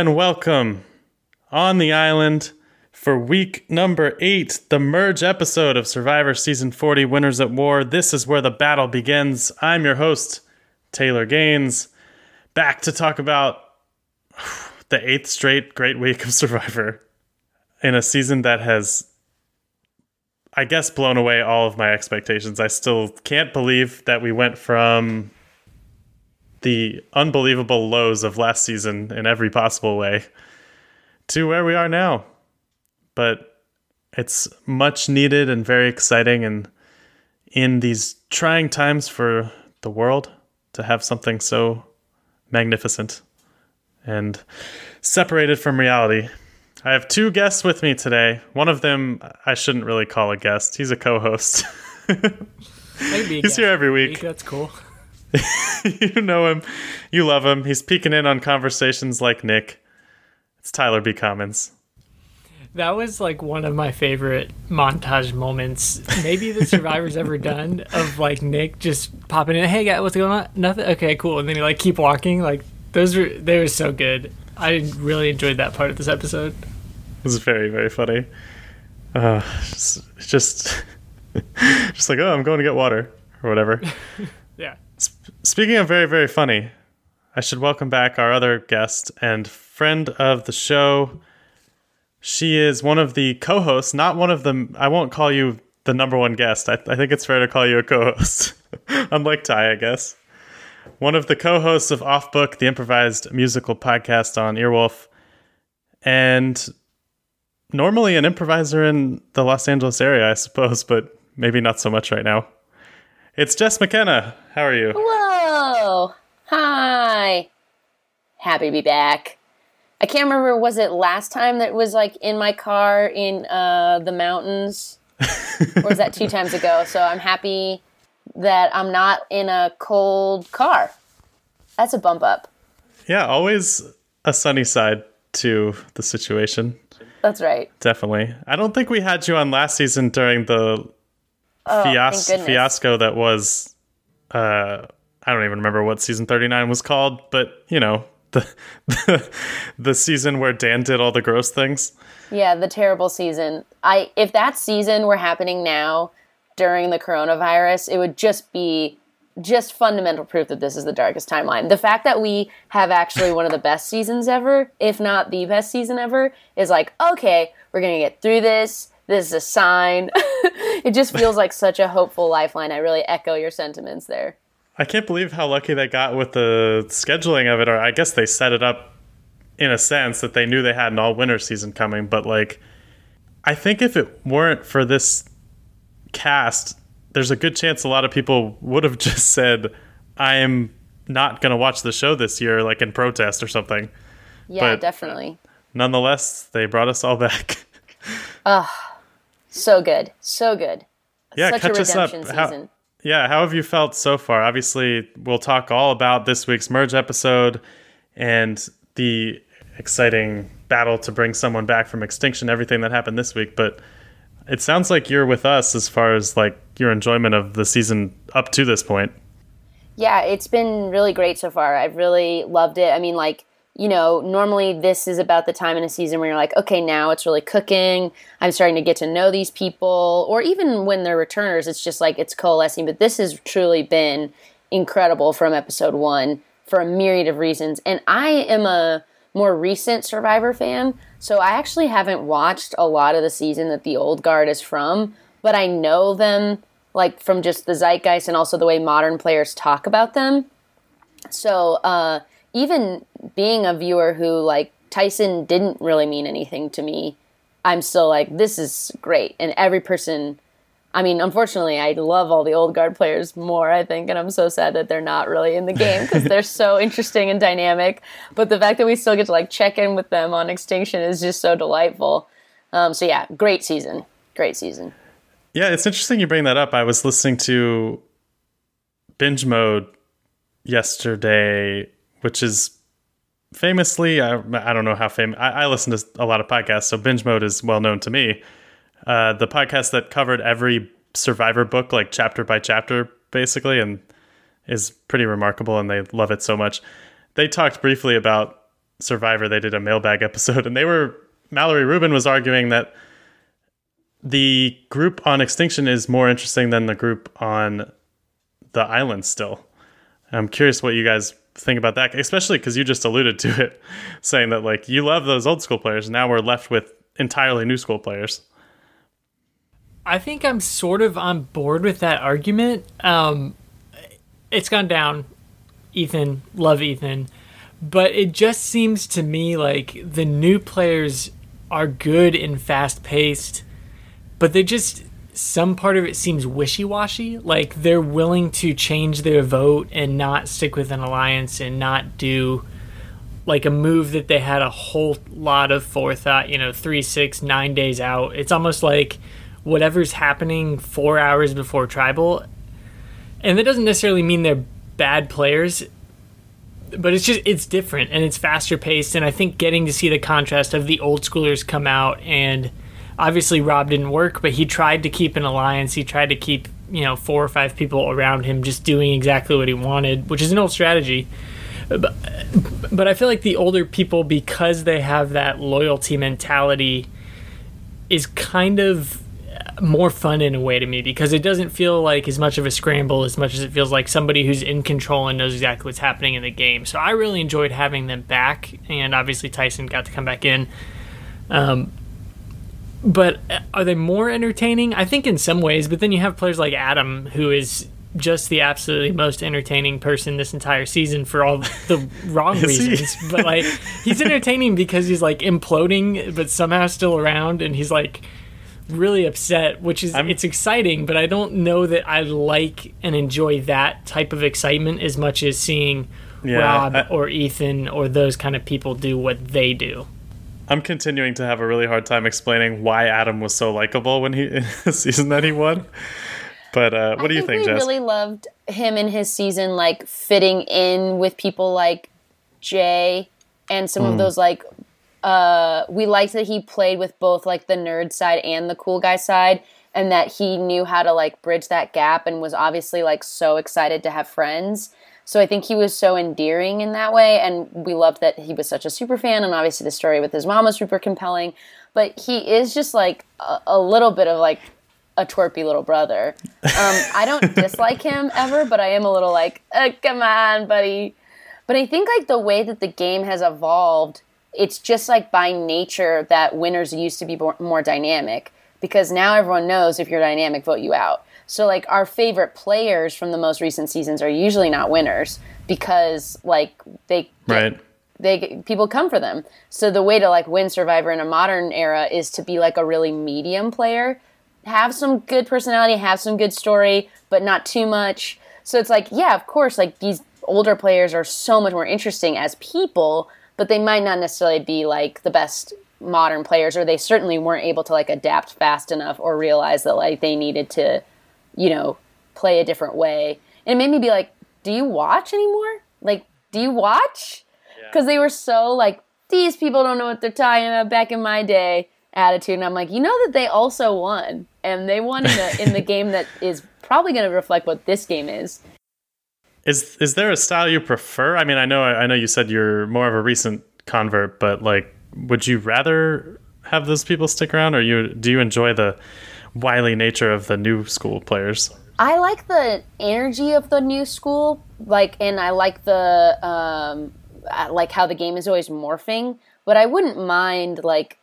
and welcome on the island for week number eight, the merge episode of Survivor Season 40 Winners at War. This is where the battle begins. I'm your host, Taylor Gaines, back to talk about the eighth straight great week of Survivor in a season that has, I guess, blown away all of my expectations. I still can't believe that we went from the unbelievable lows of last season in every possible way to where we are now. But it's much needed and very exciting and in these trying times for the world to have something so magnificent and separated from reality. I have two guests with me today. One of them I shouldn't really call a guest. He's a co-host. He's here every week. That's cool. you know him, you love him. He's peeking in on conversations like Nick. It's Tyler B. Commons. That was like one of my favorite montage moments, maybe the Survivor's ever done, of like Nick just popping in. Hey, guy, what's going on? Nothing. Okay, cool. And then he like keep walking. Like those were they were so good. I really enjoyed that part of this episode. It was very very funny. Uh, just just, just like oh, I'm going to get water or whatever. yeah. Speaking of very, very funny, I should welcome back our other guest and friend of the show. She is one of the co hosts, not one of them. I won't call you the number one guest. I, I think it's fair to call you a co host, unlike Ty, I guess. One of the co hosts of Off Book, the improvised musical podcast on Earwolf, and normally an improviser in the Los Angeles area, I suppose, but maybe not so much right now. It's Jess McKenna. How are you? Hello. Hi. Happy to be back. I can't remember, was it last time that was like in my car in uh, the mountains? or was that two times ago? So I'm happy that I'm not in a cold car. That's a bump up. Yeah, always a sunny side to the situation. That's right. Definitely. I don't think we had you on last season during the Oh, fias- fiasco that was uh I don't even remember what season 39 was called, but you know, the the, the season where Dan did all the gross things. Yeah, the terrible season. I if that season were happening now during the coronavirus, it would just be just fundamental proof that this is the darkest timeline. The fact that we have actually one of the best seasons ever, if not the best season ever, is like, okay, we're going to get through this. This is a sign. it just feels like such a hopeful lifeline. I really echo your sentiments there. I can't believe how lucky they got with the scheduling of it or I guess they set it up in a sense that they knew they had an all winter season coming, but like I think if it weren't for this cast, there's a good chance a lot of people would have just said, I am not going to watch the show this year, like in protest or something. Yeah, But- definitely. Nonetheless, they brought us all back. Ah, So good. So good. yeah, Such a catch us up. redemption How, season. Yeah, how have you felt so far? Obviously, we'll talk all about this week's merge episode and the exciting battle to bring someone back from extinction, everything that happened this week. But it sounds like you're with us as far as like your enjoyment of the season up to this point. Yeah, it's been really great so far. I've really loved it. I mean, like, you know, normally this is about the time in a season where you're like, okay, now it's really cooking. I'm starting to get to know these people. Or even when they're returners, it's just like it's coalescing. But this has truly been incredible from episode one for a myriad of reasons. And I am a more recent Survivor fan, so I actually haven't watched a lot of the season that the old guard is from, but I know them like from just the zeitgeist and also the way modern players talk about them. So uh, even being a viewer who like Tyson didn't really mean anything to me, I'm still like this is great, and every person. I mean, unfortunately, I love all the old guard players more, I think, and I'm so sad that they're not really in the game because they're so interesting and dynamic. But the fact that we still get to like check in with them on Extinction is just so delightful. Um, so yeah, great season, great season. Yeah, it's interesting you bring that up. I was listening to Binge Mode yesterday, which is famously, I, I don't know how famous, I, I listen to a lot of podcasts, so Binge Mode is well known to me. Uh, the podcast that covered every Survivor book, like chapter by chapter, basically, and is pretty remarkable, and they love it so much. They talked briefly about Survivor, they did a mailbag episode, and they were Mallory Rubin was arguing that the group on Extinction is more interesting than the group on the island. Still, I'm curious what you guys think about that, especially because you just alluded to it, saying that like you love those old school players. Now we're left with entirely new school players. I think I'm sort of on board with that argument. Um, it's gone down. Ethan, love Ethan. But it just seems to me like the new players are good and fast paced, but they just, some part of it seems wishy washy. Like they're willing to change their vote and not stick with an alliance and not do like a move that they had a whole lot of forethought, you know, three, six, nine days out. It's almost like whatever's happening four hours before tribal. And that doesn't necessarily mean they're bad players but it's just it's different and it's faster paced and i think getting to see the contrast of the old schoolers come out and obviously rob didn't work but he tried to keep an alliance he tried to keep you know four or five people around him just doing exactly what he wanted which is an old strategy but, but i feel like the older people because they have that loyalty mentality is kind of more fun in a way to me because it doesn't feel like as much of a scramble as much as it feels like somebody who's in control and knows exactly what's happening in the game. So I really enjoyed having them back, and obviously Tyson got to come back in. Um, but uh, are they more entertaining? I think in some ways, but then you have players like Adam, who is just the absolutely most entertaining person this entire season for all the wrong reasons. But like he's entertaining because he's like imploding, but somehow still around, and he's like really upset, which is I'm, it's exciting, but I don't know that I like and enjoy that type of excitement as much as seeing yeah, Rob I, or Ethan or those kind of people do what they do. I'm continuing to have a really hard time explaining why Adam was so likable when he in the season that he won. But uh, what I do you think, we Jess? really loved him in his season, like fitting in with people like Jay and some mm. of hmm. those like uh, we liked that he played with both like the nerd side and the cool guy side and that he knew how to like bridge that gap and was obviously like so excited to have friends so i think he was so endearing in that way and we loved that he was such a super fan and obviously the story with his mom was super compelling. But he is just like a, a little bit of like a twerpy little brother. Um, i don't dislike him ever but i am a little like oh, come on buddy. But i think like the way that the game has evolved it's just like by nature that winners used to be more dynamic because now everyone knows if you're dynamic, vote you out. So like our favorite players from the most recent seasons are usually not winners because like they get, right they people come for them. So the way to like win Survivor in a modern era is to be like a really medium player, have some good personality, have some good story, but not too much. So it's like yeah, of course, like these older players are so much more interesting as people but they might not necessarily be like the best modern players or they certainly weren't able to like adapt fast enough or realize that like they needed to you know play a different way. And it made me be like do you watch anymore? Like do you watch? Because yeah. they were so like these people don't know what they're talking about back in my day attitude. And i'm like you know that they also won and they won in the, in the game that is probably going to reflect what this game is. Is is there a style you prefer? I mean, I know I know you said you're more of a recent convert, but like, would you rather have those people stick around, or you do you enjoy the wily nature of the new school players? I like the energy of the new school, like, and I like the um, like how the game is always morphing. But I wouldn't mind like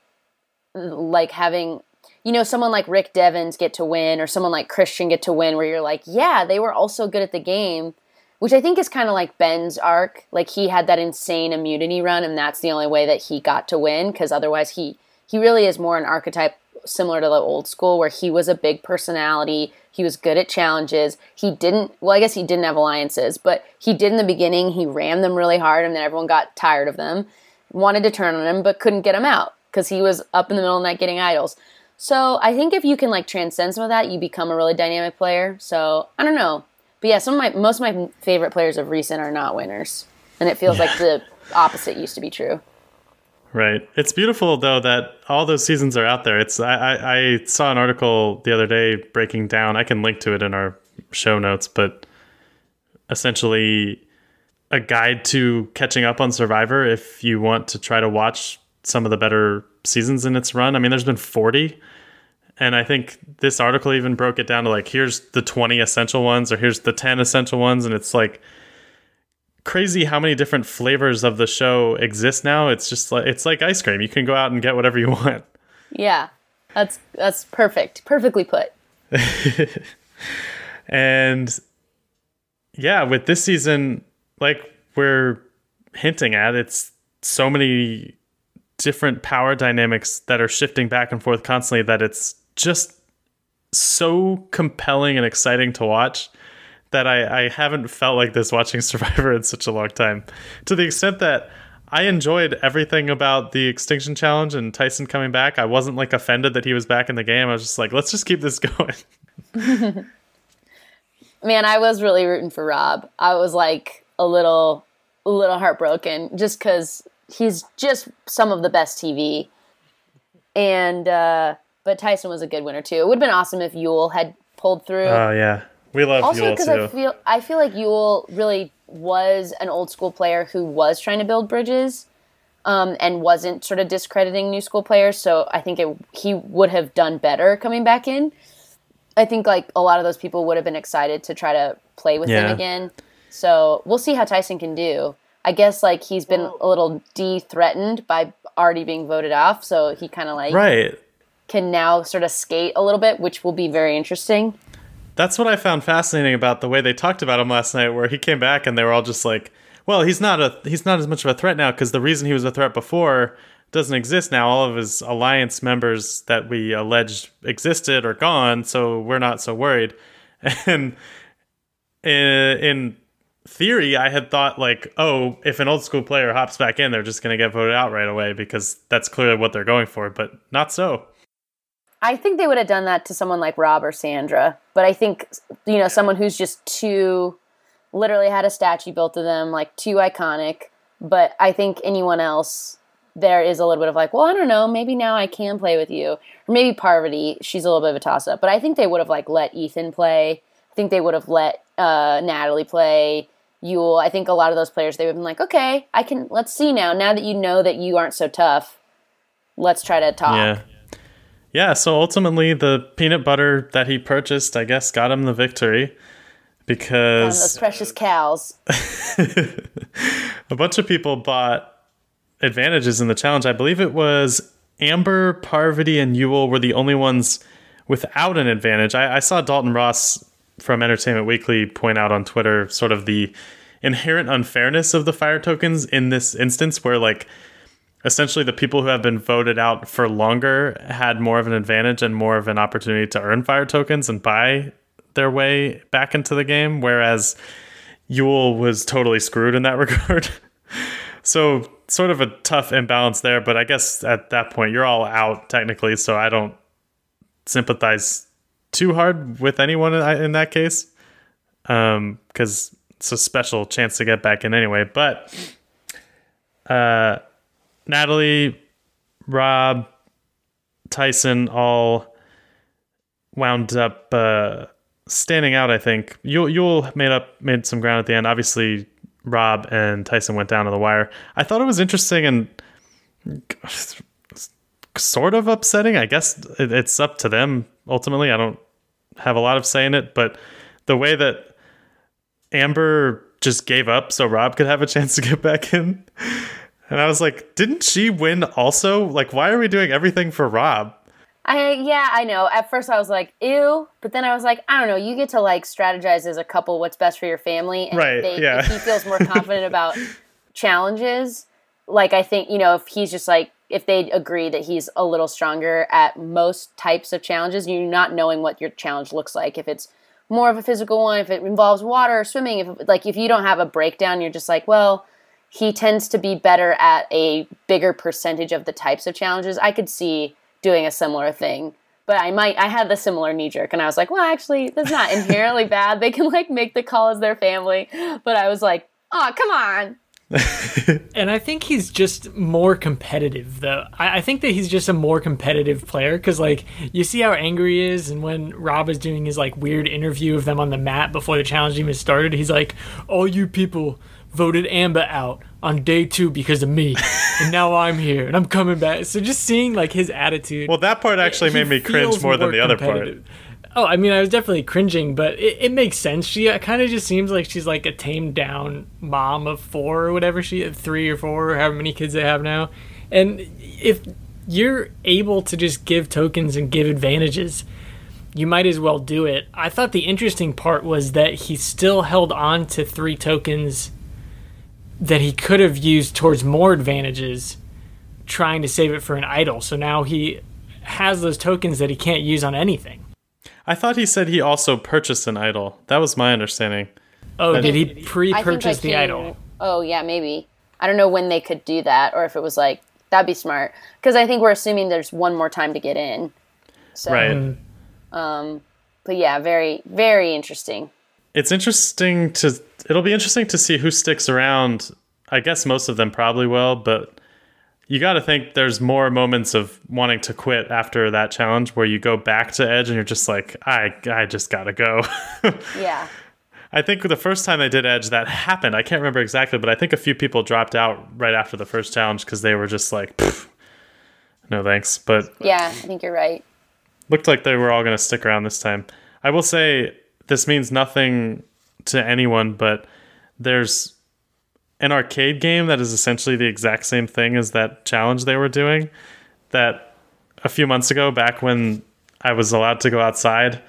like having you know someone like Rick Devens get to win, or someone like Christian get to win, where you're like, yeah, they were also good at the game which I think is kind of like Ben's arc. Like he had that insane immunity run, and that's the only way that he got to win. Because otherwise, he he really is more an archetype similar to the old school, where he was a big personality. He was good at challenges. He didn't. Well, I guess he didn't have alliances, but he did in the beginning. He ran them really hard, and then everyone got tired of them, wanted to turn on him, but couldn't get him out because he was up in the middle of the night getting idols. So I think if you can like transcend some of that, you become a really dynamic player. So I don't know. But yeah, some of my most of my favorite players of recent are not winners, and it feels yeah. like the opposite used to be true. Right. It's beautiful though that all those seasons are out there. It's I, I, I saw an article the other day breaking down. I can link to it in our show notes, but essentially a guide to catching up on Survivor if you want to try to watch some of the better seasons in its run. I mean, there's been 40 and I think this article even broke it down to like here's the 20 essential ones or here's the 10 essential ones and it's like crazy how many different flavors of the show exist now. It's just like it's like ice cream. You can go out and get whatever you want. Yeah. That's that's perfect. Perfectly put. and yeah, with this season like we're hinting at, it's so many different power dynamics that are shifting back and forth constantly that it's just so compelling and exciting to watch that I, I haven't felt like this watching Survivor in such a long time. To the extent that I enjoyed everything about the Extinction Challenge and Tyson coming back. I wasn't like offended that he was back in the game. I was just like, let's just keep this going. Man, I was really rooting for Rob. I was like a little, a little heartbroken just because he's just some of the best TV. And uh, but Tyson was a good winner too. It would have been awesome if Yul had pulled through. Oh yeah, we love also Yul because. I feel I feel like Yul really was an old school player who was trying to build bridges, um, and wasn't sort of discrediting new school players. So I think it, he would have done better coming back in. I think like a lot of those people would have been excited to try to play with Yeah. him again. So we'll see how Tyson can do. I guess like he's been a little de-threatened by already being voted off, so he kind of like right. can now sort of skate a little bit, which will be very interesting. That's what I found fascinating about the way they talked about him last night, where he came back and they were all just like, "Well, he's not a he's not as much of a threat now because the reason he was a threat before doesn't exist now. All of his alliance members that we alleged existed are gone, so we're not so worried." And in, in theory, I had thought like, "Oh, if an old school player hops back in, they're just going to get voted out right away because that's clearly what they're going for." But not so. I think they would have done that to someone like Rob or Sandra, but I think you know someone who's just too literally had a statue built of them, like too iconic. But I think anyone else there is a little bit of like, well, I don't know, maybe now I can play with you, or maybe Parvati, she's a little bit of a toss up. But I think they would have like let Ethan play. I think they would have let uh, Natalie play. Yul. I think a lot of those players they would have been like, okay, I can. Let's see now. Now that you know that you aren't so tough, let's try to talk. Yeah. Yeah, so ultimately the peanut butter that he purchased, I guess, got him the victory because those precious cows. a bunch of people bought advantages in the challenge. I believe it was Amber, Parvati, and Yul were the only ones without an advantage. I, I saw Dalton Ross from Entertainment Weekly point out on Twitter sort of the inherent unfairness of the fire tokens in this instance, where like essentially the people who have been voted out for longer had more of an advantage and more of an opportunity to earn fire tokens and buy their way back into the game, whereas Yul was totally screwed in that regard. so sort of a tough imbalance there, but I guess at that point you're all out technically, so I don't sympathize too hard with anyone in, that case, because it's a special chance to get back in anyway. But uh, Natalie, Rob, Tyson all wound up uh, standing out. I think Yul, Yul made up made some ground at the end. Obviously, Rob and Tyson went down to the wire. I thought it was interesting and sort of upsetting. I guess it, it's up to them ultimately. I don't have a lot of say in it, but the way that Amber just gave up so Rob could have a chance to get back in. And I was like, didn't she win also? Like, why are we doing everything for Rob? I yeah, I know. At first I was like, ew, but then I was like, I don't know. You get to like strategize as a couple what's best for your family. And Right, If, they, yeah. if he feels more confident about challenges, like I think you know, if he's just like if they agree that he's a little stronger at most types of challenges, you're not knowing what your challenge looks like. If it's more of a physical one, if it involves water or swimming, if like if you don't have a breakdown, you're just like, well, he tends to be better at a bigger percentage of the types of challenges. I could see doing a similar thing. But I might I had the similar knee jerk and I was like, well actually that's not inherently bad. They can like make the call as their family. But I was like, oh come on. And I think he's just more competitive, though. I, I think that he's just a more competitive player because, like, you see how angry he is, and when Rob is doing his like weird interview of them on the mat before the challenge even started, he's like, "All you people voted Amber out on day two because of me, and now I'm here and I'm coming back. So just seeing like his attitude. Well, that part actually made me cringe feels more than the other part. Oh, I mean, I was definitely cringing, but it, it makes sense. She uh, kind of just seems like she's like a tamed down mom of four or whatever she, three or four, or however many kids they have now. And if you're able to just give tokens and give advantages, you might as well do it. I thought the interesting part was that he still held on to three tokens that he could have used towards more advantages, trying to save it for an idol. So now he has those tokens that he can't use on anything. I thought he said he also purchased an idol. That was my understanding. Oh, But- did he I think I pre-purchase the can- idol? Oh yeah, maybe. I don't know when they could do that, or if it was like that'd be smart. Because I think we're assuming there's one more time to get in. So, Right. Hmm. Um, but yeah, very very interesting. It's interesting to it'll be interesting to see who sticks around. I guess most of them probably will, but you got to think there's more moments of wanting to quit after that challenge where you go back to Edge and you're just like, I I just got to go. Yeah. I think the first time they did Edge that happened. I can't remember exactly, but I think a few people dropped out right after the first challenge because they were just like, no thanks. But Yeah, I think you're right. looked like they were all going to stick around this time. I will say this means nothing to anyone, but there's an arcade game that is essentially the exact same thing as that challenge they were doing. That a few months ago, back when I was allowed to go outside,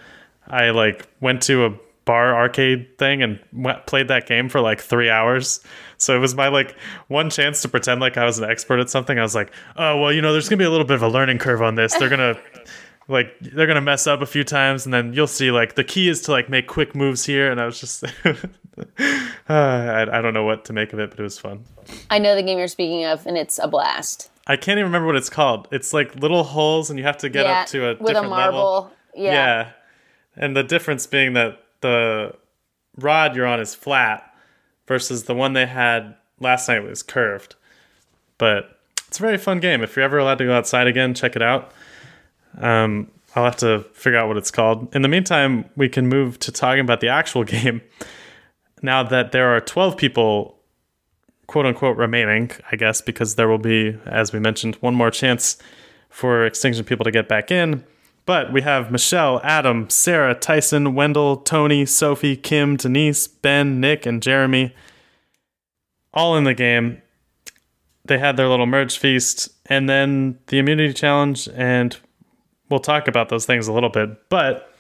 I like went to a bar arcade thing and went, played that game for like three hours. So it was my like one chance to pretend like I was an expert at something. I was like, oh well, you know, there's gonna be a little bit of a learning curve on this. They're gonna like they're gonna mess up a few times and then you'll see like the key is to like make quick moves here and i was just uh, I, I don't know what to make of it but it was fun. I know the game you're speaking of, and it's a blast. i can't even remember what it's called. It's like little holes and you have to get yeah, up to a with a different level. marble. Yeah. and the difference being that the rod you're on is flat versus the one they had last night was curved. But it's a very fun game. If you're ever allowed to go outside again check it out um, I'll have to figure out what it's called. In the meantime, we can move to talking about the actual game. Now that there are 12 people, quote unquote, remaining, I guess, because there will be, as we mentioned, one more chance for Extinction people to get back in. But we have Michelle, Adam, Sarah, Tyson, Wendell, Tony, Sophie, Kim, Denise, Ben, Nick, and Jeremy all in the game. They had their little merge feast and then the immunity challenge, and we'll talk about those things a little bit. But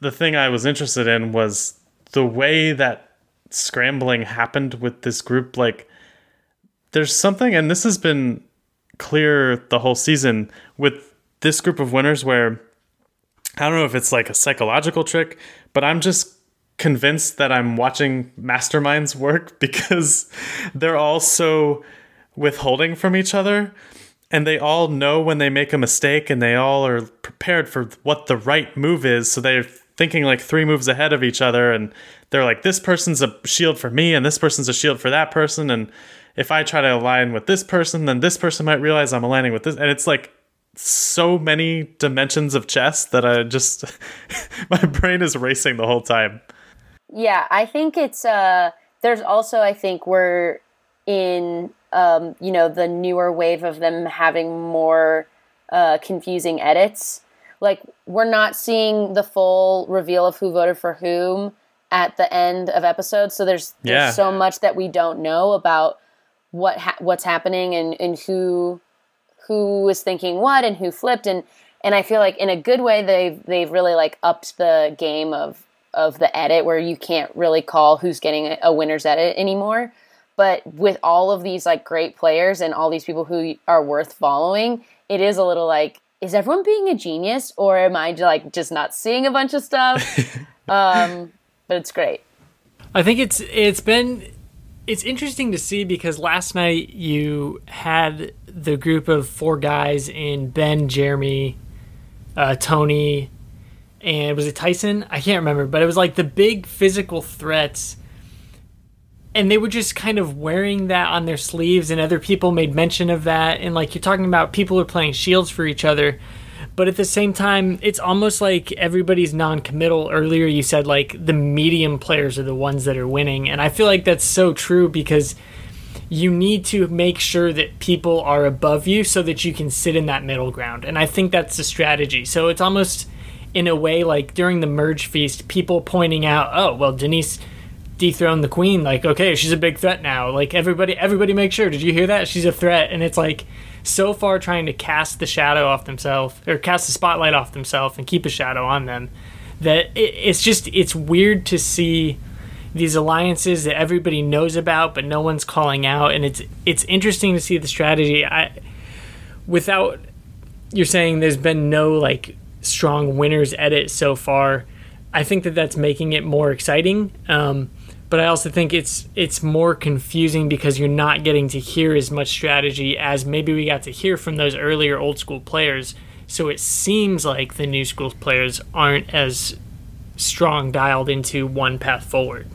the thing I was interested in was the way that scrambling happened with this group. Like, there's something, and this has been clear the whole season with this group of winners where I don't know if it's like a psychological trick, but I'm just convinced that I'm watching masterminds work because they're all so withholding from each other and they all know when they make a mistake and they all are prepared for what the right move is. So they're thinking like three moves ahead of each other and they're like this person's a shield for me and this person's a shield for that person. And if I try to align with this person then this person might realize I'm aligning with this. And it's like so many dimensions of chess that I just my brain is racing the whole time. Yeah, I think it's uh there's also I think we're in um you know the newer wave of them having more uh confusing edits. Like we're not seeing the full reveal of who voted for whom at the end of episodes, so there's there's so much that we don't know about what ha- what's happening and and who who was thinking what and who flipped and and I feel like in a good way they've they've really like upped the game of of the edit where you can't really call who's getting a winner's edit anymore. But with all of these like great players and all these people who are worth following, it is a little like is everyone being a genius or am I like just not seeing a bunch of stuff? um, but it's great. I think it's it's been it's interesting to see because last night you had the group of four guys in Ben, Jeremy, uh, Tony, and was it Tyson? I can't remember, but it was like the big physical threats. And they were just kind of wearing that on their sleeves, and other people made mention of that. And like you're talking about, people are playing shields for each other, but at the same time, it's almost like everybody's non-committal. Earlier, you said like the medium players are the ones that are winning, and I feel like that's so true because you need to make sure that people are above you so that you can sit in that middle ground. And I think that's the strategy. So it's almost in a way like during the merge feast, people pointing out, "Oh, well, Denise." Dethroned the queen like okay she's a big threat now. Like everybody everybody make sure. Did you hear that? She's a threat. And it's like so far trying to cast the shadow off themselves or cast the spotlight off themselves and keep a shadow on them that it, it's just it's weird to see these alliances that everybody knows about but no one's calling out. And it's it's interesting to see the strategy. I without you're saying there's been no like strong winners edit so far. I think that that's making it more exciting. Um, but I also think it's it's more confusing because you're not getting to hear as much strategy as maybe we got to hear from those earlier old school players. So it seems like the new school players aren't as strong dialed into one path forward.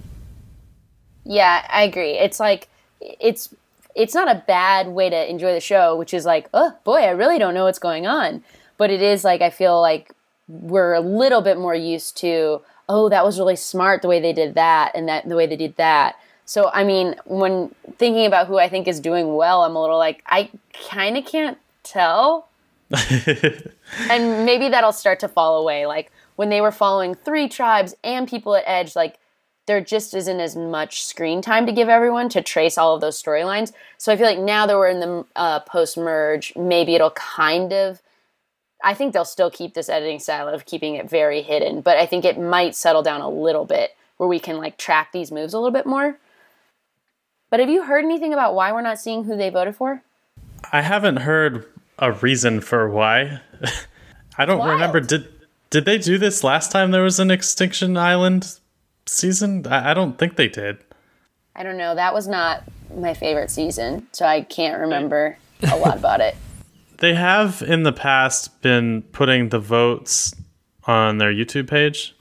Yeah, I agree. It's like it's it's not a bad way to enjoy the show, which is like, oh boy, I really don't know what's going on. But it is like I feel like we're a little bit more used to oh, that was really smart the way they did that and that the way they did that. So, I mean, when thinking about who I think is doing well, I'm a little like, I kind of can't tell. and maybe that'll start to fall away. Like when they were following three tribes and people at Edge, like there just isn't as much screen time to give everyone to trace all of those storylines. So I feel like now that we're in the uh, post merge, maybe it'll kind of I think they'll still keep this editing style of keeping it very hidden, but I think it might settle down a little bit where we can like track these moves a little bit more. But have you heard anything about why we're not seeing who they voted for? I haven't heard a reason for why. I don't Wild. remember did did they do this last time there was an Extinction Island season? I, I don't think they did. I don't know. That was not my favorite season, so I can't remember a lot about it. They have in the past been putting the votes on their YouTube page.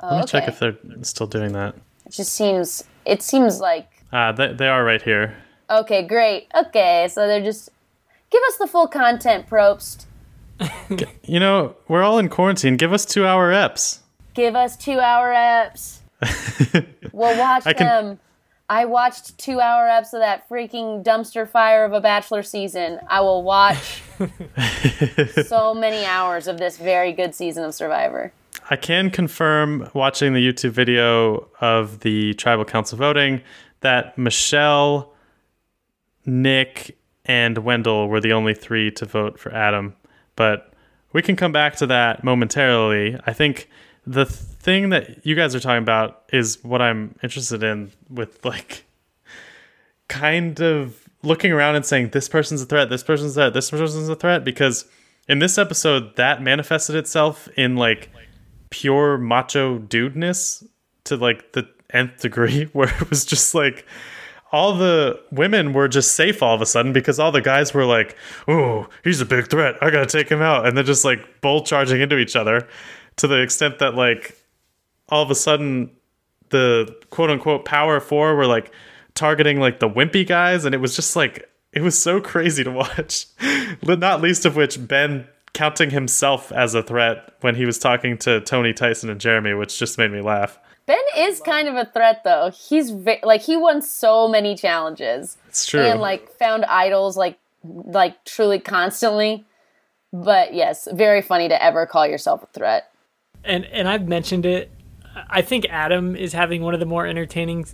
Oh, Let me okay. check if they're still doing that. It just seems it seems like Ah, they they are right here. Okay, great. Okay, so they're just give us the full content, Probst. you know, we're all in quarantine. Give us two hour eps. Give us two hour eps. we'll watch I can, them. I watched two hour eps of that freaking dumpster fire of a Bachelor season. I will watch so many hours of this very good season of Survivor. I can confirm, watching the YouTube video of the tribal council voting, that Michelle, Nick, and Wendell were the only three to vote for Adam. But we can come back to that momentarily. I think the thing that you guys are talking about is what I'm interested in with like kind of looking around and saying this person's a threat, this person's a threat, this person's a threat because in this episode that manifested itself in like pure macho dudeness to like the nth degree where it was just like all the women were just safe all of a sudden because all the guys were like, "Oh, he's a big threat. I gotta take him out," and they're just like bull charging into each other to the extent that like all of a sudden the quote unquote power four were like targeting like the wimpy guys and it was just like it was so crazy to watch. Not least of which ben counting himself as a threat when he was talking to tony tyson and jeremy which just made me laugh. Ben is kind of a threat though. He's ve- like he won so many challenges it's true. and like found idols like like truly constantly. But yes very funny to ever call yourself a threat and and I've mentioned it. I think Adam is having one of the more entertaining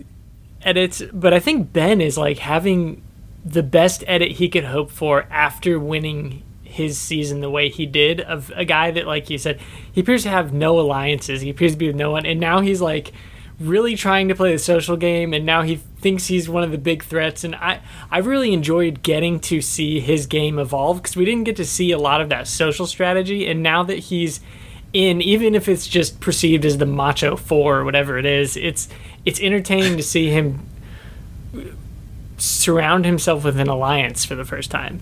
edits, but I think Ben is like having the best edit he could hope for after winning his season the way he did of a guy that like you said he appears to have no alliances he appears to be with no one and now he's like really trying to play the social game and now he thinks he's one of the big threats and i i really enjoyed getting to see his game evolve because we didn't get to see a lot of that social strategy and now that he's in even if it's just perceived as the macho four or whatever it is it's it's entertaining to see him surround himself with an alliance for the first time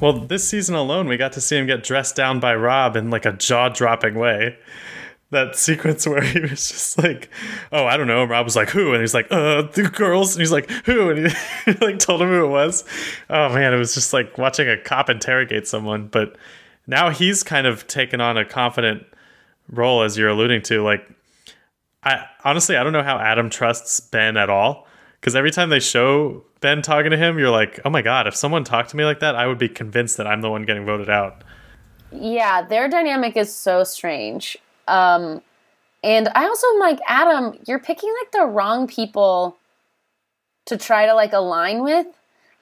well this season alone we got to see him get dressed down by rob in like a jaw-dropping way that sequence where he was just like, "Oh, I don't know." Rob was like, "Who?" And he's like, "Uh, the girls." And he's like, "Who?" And he like told him who it was. Oh man, it was just like watching a cop interrogate someone. But now he's kind of taken on a confident role, as you're alluding to. Like, I honestly, I don't know how Adam trusts Ben at all. Because every time they show Ben talking to him, you're like, oh my God, if someone talked to me like that, I would be convinced that I'm the one getting voted out. Yeah, their dynamic is so strange. Um, and I also am like, Adam, you're picking like the wrong people to try to like align with.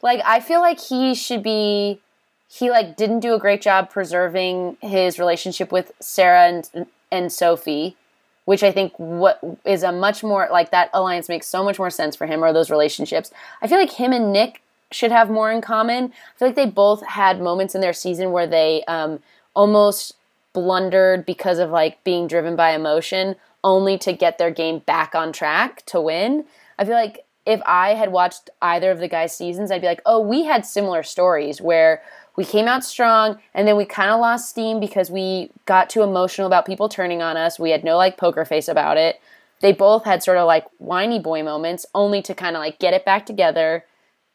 Like, I feel like he should be, he like didn't do a great job preserving his relationship with Sarah and, and Sophie, which I think what is a much more, like that alliance makes so much more sense for him or those relationships. I feel like him and Nick should have more in common. I feel like they both had moments in their season where they um, almost blundered because of like being driven by emotion only to get their game back on track to win. I feel like if I had watched either of the guys' seasons, I'd be like, oh, we had similar stories where we came out strong and then we kind of lost steam because we got too emotional about people turning on us. We had no like poker face about it. They both had sort of like whiny boy moments only to kind of like get it back together,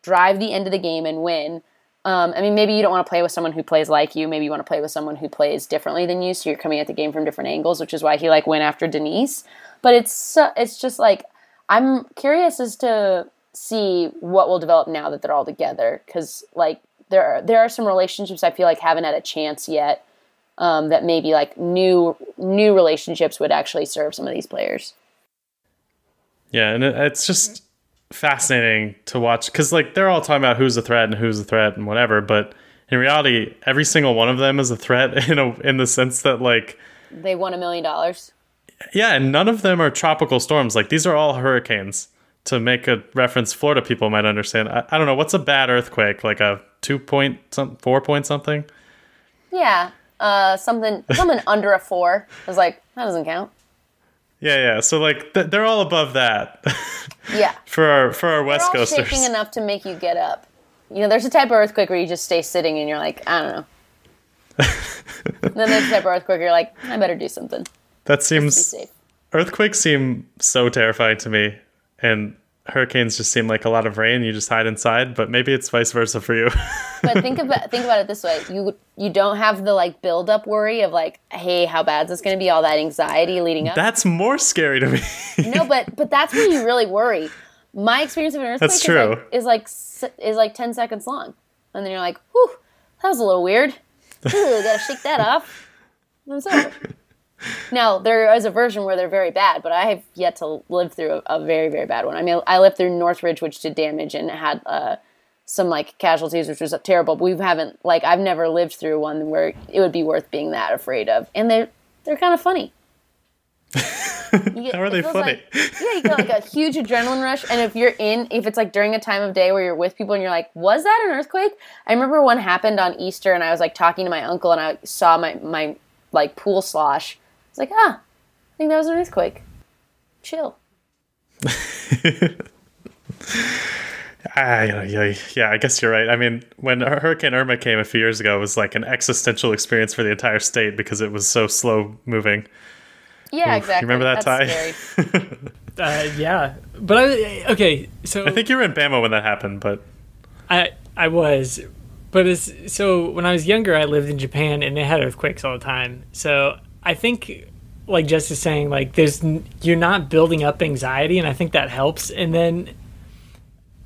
drive the end of the game and win. Um, I mean, maybe you don't want to play with someone who plays like you. Maybe you want to play with someone who plays differently than you. So you're coming at the game from different angles, which is why he like went after Denise. But it's it's just like I'm curious as to see what will develop now that they're all together. Because like there are, there are some relationships I feel like haven't had a chance yet. Um, that maybe like new new relationships would actually serve some of these players. Yeah, and it's just fascinating to watch because like they're all talking about who's a threat and who's a threat and whatever, but in reality, every single one of them is a threat in a in the sense that like they won a million dollars. Yeah, and none of them are tropical storms. Like these are all hurricanes. To make a reference, Florida people might understand. I, I don't know what's a bad earthquake, like a two point some four point something. Yeah, uh, something something under a four. I was like, that doesn't count. Yeah, yeah. So like th- they're all above that. yeah. for our for our West they're all Coasters. shaking enough to make you get up. You know, there's a type of earthquake where you just stay sitting and you're like, I don't know. then there's a type of earthquake where you're like, I better do something. That Just to be seems earthquakes seem so terrifying to me, and hurricanes just seem like a lot of rain. You just hide inside, but maybe it's vice versa for you. But think about think about it this way: you you don't have the like build up worry of like, hey, how bad is this going to be? All that anxiety leading up. That's more scary to me. no, but but that's when you really worry. My experience of an earthquake That's is true. like, is like is like ten seconds long, and then you're like, whew, that was a little weird. Ooh, gotta shake that off. It's over. Now there is a version where they're very bad, but I have yet to live through a, a very very bad one. I mean, I lived through Northridge, which did damage and had uh, some like casualties, which was terrible. But we haven't like I've never lived through one where it would be worth being that afraid of, and they are they're kind of funny. Get- How are they funny? like- yeah, you get like a huge adrenaline rush, and if you're in, if it's like during a time of day where you're with people and you're like, "Was that an earthquake?" I remember one happened on Easter, and I was like talking to my uncle, and I saw my my like pool slosh. I was like, "Ah, I think that was an earthquake." Chill. Ah, yeah, yeah, yeah, I guess you're right. I mean, when Hurricane Irma came a few years ago, it was like an existential experience for the entire state because it was so slow moving. Yeah, Oof, exactly. you remember that, That's Ty? scary. Uh, yeah, but I okay. So I think you were in Bama when that happened, but I I was, but it's so when I was younger, I lived in Japan and they had earthquakes all the time. So I think, like Jess is saying, like there's you're not building up anxiety, and I think that helps. And then,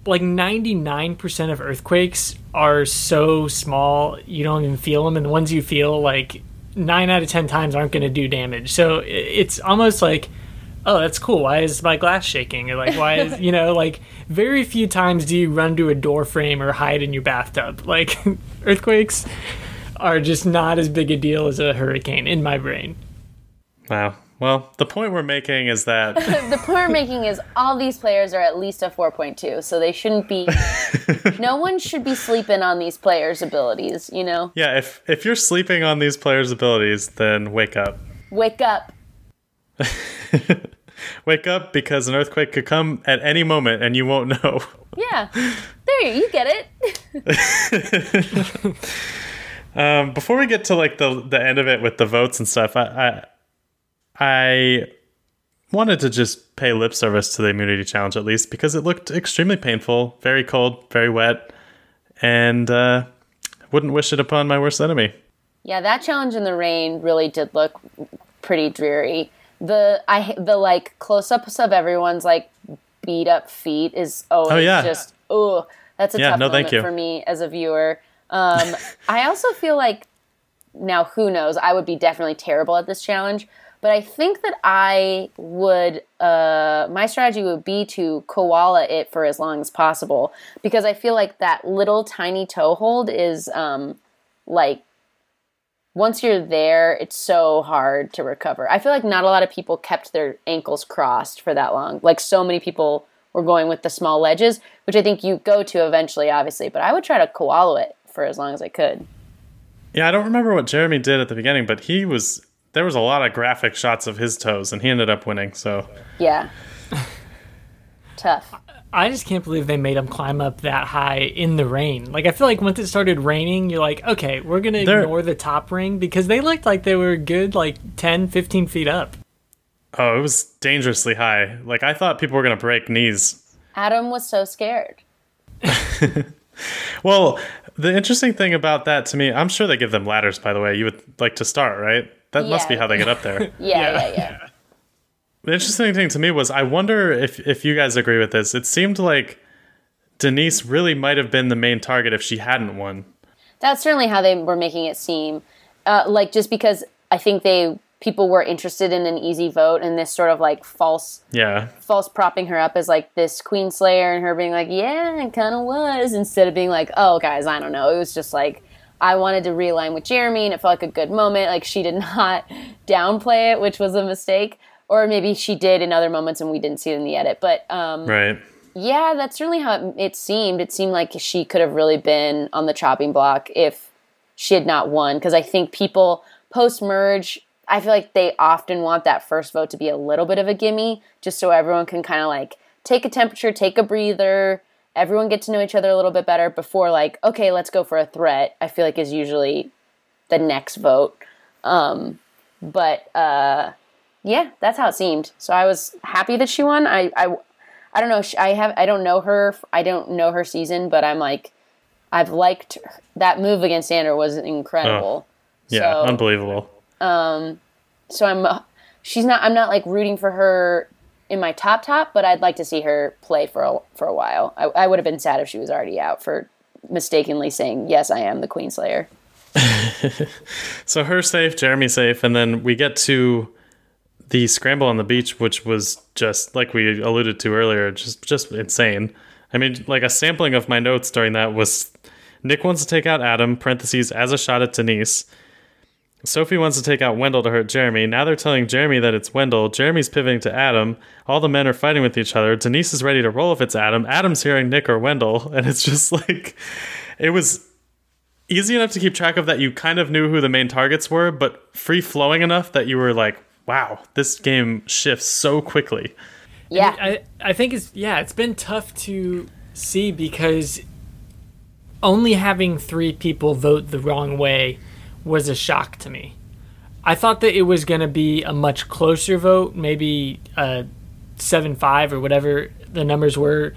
like ninety nine percent of earthquakes are so small you don't even feel them, and the ones you feel, like nine out of ten times, aren't going to do damage. So it's almost like oh, that's cool. Why is my glass shaking? Or like, why is, you know, like very few times do you run to a door frame or hide in your bathtub. Like, earthquakes are just not as big a deal as a hurricane in my brain. wow. Well, the point we're making is that the point we're making is all these players are at least a 4.2, so they shouldn't be. no one should be sleeping on these players' abilities. You know, yeah, if if you're sleeping on these players' abilities, then wake up. wake up. Wake up because an earthquake could come at any moment and you won't know. Yeah, there you, you get it. Um, before we get to like the the end of it with the votes and stuff, I, I I wanted to just pay lip service to the immunity challenge at least because it looked extremely painful, very cold, very wet, and uh, wouldn't wish it upon my worst enemy. Yeah, that challenge in the rain really did look pretty dreary. The I the like close ups of everyone's like beat up feet is always Oh, yeah. just oh that's a Yeah, tough no, thank moment you. for me as a viewer. Um, I also feel like now who knows I would be definitely terrible at this challenge, but I think that I would uh, my strategy would be to koala it for as long as possible because I feel like that little tiny toe hold is um, like once you're there, it's so hard to recover. I feel like not a lot of people kept their ankles crossed for that long. Like so many people were going with the small ledges, which I think you go to eventually, obviously. But I would try to koala it for as long as I could. Yeah, I don't remember what Jeremy did at the beginning, but he was there was a lot of graphic shots of his toes, and he ended up winning. So Yeah, tough. I just can't believe they made him climb up that high in the rain. Like I feel like once it started raining, you're like, okay, we're gonna They're- ignore the top ring because they looked like they were good, like 10, 15 feet up. oh, it was dangerously high. Like I thought people were gonna break knees. Adam was so scared. Well, the interesting thing about that to me, I'm sure they give them ladders. By the way, you would like to start, right? That must be how they get up there. Yeah, Yeah. yeah, yeah. The interesting thing to me was I wonder if if you guys agree with this. It seemed like Denise really might have been the main target if she hadn't won. That's certainly how they were making it seem. Uh, like just because I think they people were interested in an easy vote and this sort of like false Yeah. false propping her up as like this queen slayer and her being like yeah it kind of was instead of being like oh guys i don't know it was just like i wanted to realign with jeremy and it felt like a good moment like she did not downplay it which was a mistake or maybe she did in other moments and we didn't see it in the edit but um, Right. yeah that's certainly how it, it seemed it seemed like she could have really been on the chopping block if she had not won because i think people post merge i feel like they often want that first vote to be a little bit of a gimme just so everyone can kind of like take a temperature take a breather everyone get to know each other a little bit better before like okay let's go for a threat i feel like is usually the next vote um, but uh, yeah that's how it seemed so i was happy that she won i i, I don't know i have i don't know her i don't know her season but i'm like i've liked her- that move against Sandra was incredible Yeah. so, unbelievable. So I'm uh, she's not I'm not like rooting for her in my top top, but I'd like to see her play for a, for a while. I, I would have been sad if she was already out for mistakenly saying yes, I am the Queen Slayer. So her safe, Jeremy safe, and then we get to the scramble on the beach, which was just like we alluded to earlier, just just insane. I mean, like a sampling of my notes during that was Nick wants to take out Adam, parentheses, as a shot at Denise. Sophie wants to take out Wendell to hurt Jeremy. Now they're telling Jeremy that it's Wendell. Jeremy's pivoting to Adam. All the men are fighting with each other. Denise is ready to roll if it's Adam. Adam's hearing Nick or Wendell. And it's just like, it was easy enough to keep track of that you kind of knew who the main targets were, but free flowing enough that you were like, wow, this game shifts so quickly. Yeah, I, I think it's yeah, it's been tough to see because only having three people vote the wrong way was a shock to me. I thought that it was going to be a much closer vote, maybe uh, seven five or whatever the numbers were,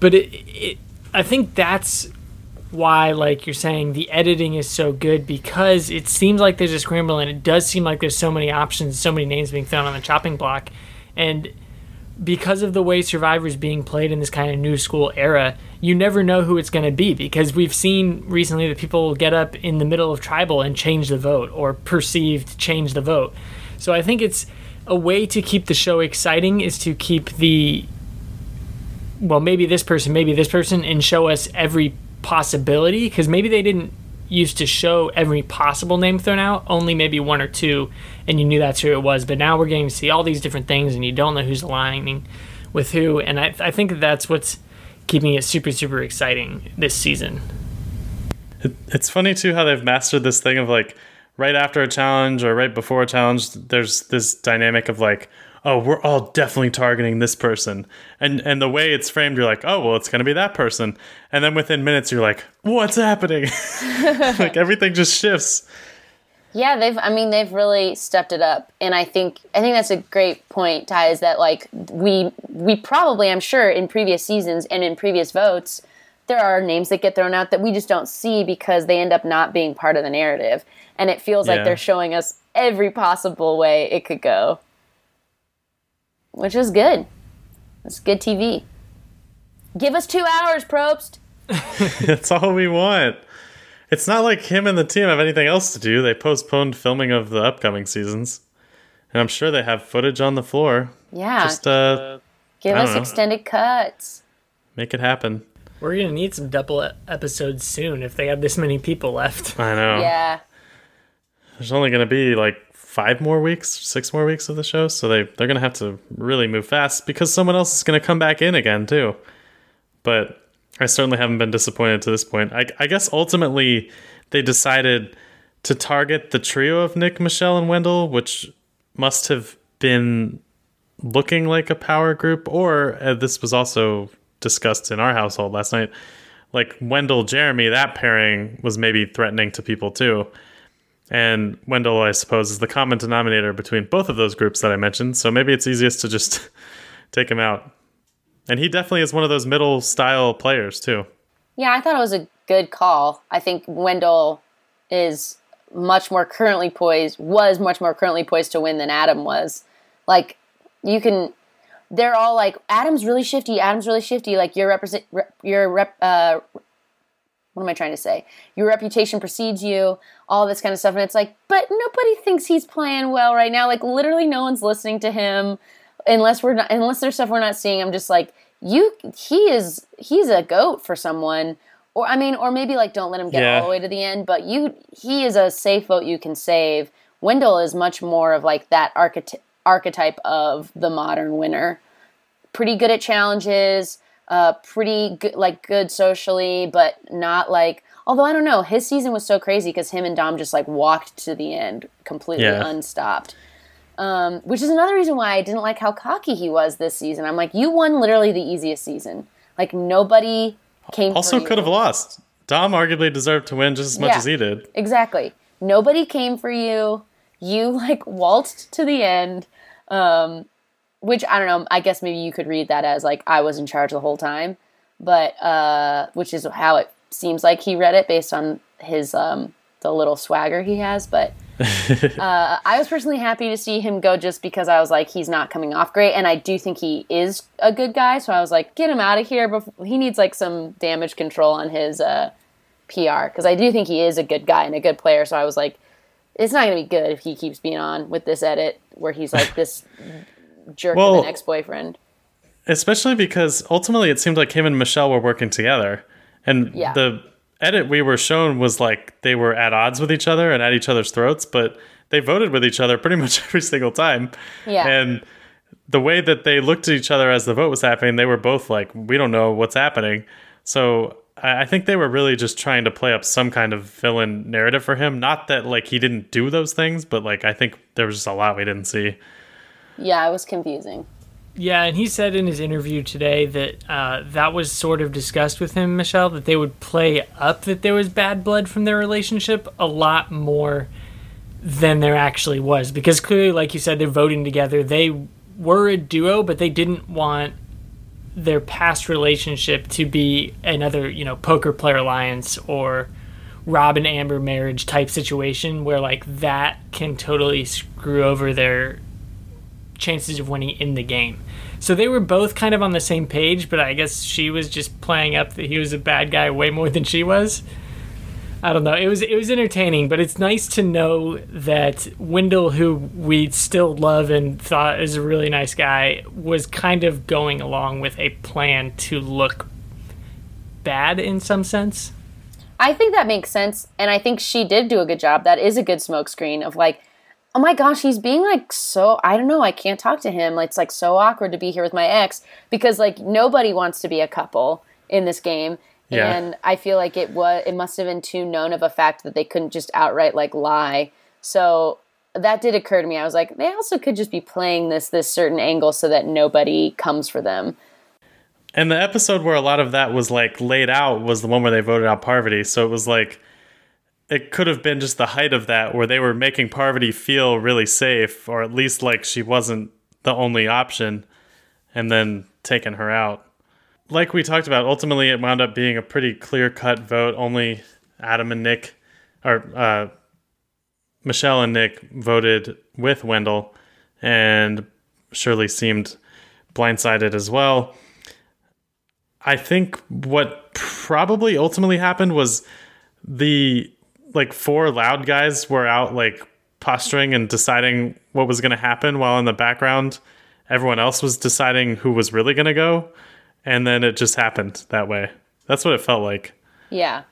but it, it I think that's why like you're saying the editing is so good because it seems like there's a scramble and it does seem like there's so many options, so many names being thrown on the chopping block, and because of the way Survivor is being played in this kind of new school era, you never know who it's going to be because we've seen recently that people get up in the middle of tribal and change the vote or perceived change the vote. So I think it's a way to keep the show exciting is to keep the well, maybe this person, maybe this person, and show us every possibility because maybe they didn't used to show every possible name thrown out, only maybe one or two, and you knew that's who it was. But now we're getting to see all these different things, and you don't know who's aligning with who. And I, I think that's what's keeping it super, super exciting this season. It, it's funny too how they've mastered this thing of like right after a challenge or right before a challenge, there's this dynamic of like, oh, we're all definitely targeting this person, and and the way it's framed, you're like, oh, well, it's gonna be that person, and then within minutes, you're like, what's happening? like everything just shifts. Yeah, they've. I mean, they've really stepped it up, and I think I think that's a great point, Ty. Is that like we we probably I'm sure in previous seasons and in previous votes there are names that get thrown out that we just don't see because they end up not being part of the narrative. And it feels like they're showing us every possible way it could go. Which is good. It's good TV. Give us two hours, Probst. That's all we want. It's not like him and the team have anything else to do. They postponed filming of the upcoming seasons. And I'm sure they have footage on the floor. Yeah. Just uh, give I us don't know. extended cuts. make it happen. We're gonna need some double episodes soon if they have this many people left. I know. Yeah. There's only going to be like five more weeks, six more weeks of the show. So they, they're going to have to really move fast because someone else is going to come back in again, too. But I certainly haven't been disappointed to this point. I, I guess ultimately they decided to target the trio of Nick, Michelle, and Wendell, which must have been looking like a power group, or uh, this was also discussed in our household last night. Like Wendell, Jeremy, that pairing was maybe threatening to people too. And Wendell, I suppose, is the common denominator between both of those groups that I mentioned. So maybe it's easiest to just take him out. And he definitely is one of those middle style players too. Yeah, I thought it was a good call. I think Wendell is much more currently poised, was much more currently poised to win than Adam was. Like, you can, they're all like, Adam's really shifty, Adam's really shifty. Like, your represent, rep, your rep, uh, what am I trying to say? Your reputation precedes you, all this kind of stuff. And it's like, but nobody thinks he's playing well right now. Like, literally, no one's listening to him unless we're not, unless there's stuff we're not seeing. I'm just like, you, he is, he's a goat for someone. Or, I mean, or maybe like don't let him get Yeah. all the way to the end, but you, he is a safe vote you can save. Wendell is much more of like that archety- archetype of the modern winner pretty good at challenges, uh, pretty good, like good socially, but not like. Although I don't know, his season was so crazy because him and Dom just like walked to the end completely Yeah. unstopped. Um, which is another reason why I didn't like how cocky he was this season. I'm like, you won literally the easiest season. Like nobody came. for you. Also, could have lost. Dom arguably deserved to win just as much Yeah. as he did. Exactly. Nobody came for you. You like waltzed to the end. Um, which I don't know. I guess maybe you could read that as like I was in charge the whole time, but uh, which is how it seems like he read it based on his um, the little swagger he has. But uh, I was personally happy to see him go just because I was like he's not coming off great, and I do think he is a good guy. So I was like, get him out of here. Before he needs like some damage control on his uh, PR because I do think he is a good guy and a good player. So I was like, it's not going to be good if he keeps being on with this edit where he's like this jerk of an ex boyfriend. Especially because ultimately it seemed like him and Michelle were working together. And Yeah. the edit we were shown was like they were at odds with each other and at each other's throats, but they voted with each other pretty much every single time. Yeah. And the way that they looked at each other as the vote was happening, they were both like, we don't know what's happening. So I I think they were really just trying to play up some kind of villain narrative for him. Not that like he didn't do those things, but like I think there was just a lot we didn't see. Yeah, it was confusing. Yeah, and he said in his interview today that uh, that was sort of discussed with him, Michelle, that they would play up that there was bad blood from their relationship a lot more than there actually was. Because clearly, like you said, they're voting together. They were a duo, but they didn't want their past relationship to be another, you know, poker player alliance or Rob and Amber marriage type situation where like that can totally screw over their chances of winning in the game. So they were both kind of on the same page, but I guess she was just playing up that he was a bad guy way more than she was. I don't know. It was it was entertaining, but it's nice to know that Wendell, who we still love and thought is a really nice guy, was kind of going along with a plan to look bad in some sense. I think that makes sense, and I think she did do a good job. That is a good smokescreen of like, oh my gosh, he's being like so. I don't know. I can't talk to him. It's like so awkward to be here with my ex because like nobody wants to be a couple in this game. Yeah. And I feel like it was it must have been too known of a fact that they couldn't just outright like lie. So that did occur to me. I was like, they also could just be playing this this certain angle so that nobody comes for them. And the episode where a lot of that was like laid out was the one where they voted out Parvati. So it was like it could have been just the height of that where they were making Parvati feel really safe, or at least like she wasn't the only option, and then taking her out. like we talked about, ultimately it wound up being a pretty clear cut vote. Only Adam and Nick, or uh, Michelle and Nick, voted with Wendell, and Shirley seemed blindsided as well. I think what probably ultimately happened was the like four loud guys were out like posturing and deciding what was going to happen while in the background everyone else was deciding who was really going to go and then it just happened that way that's what it felt like Yeah.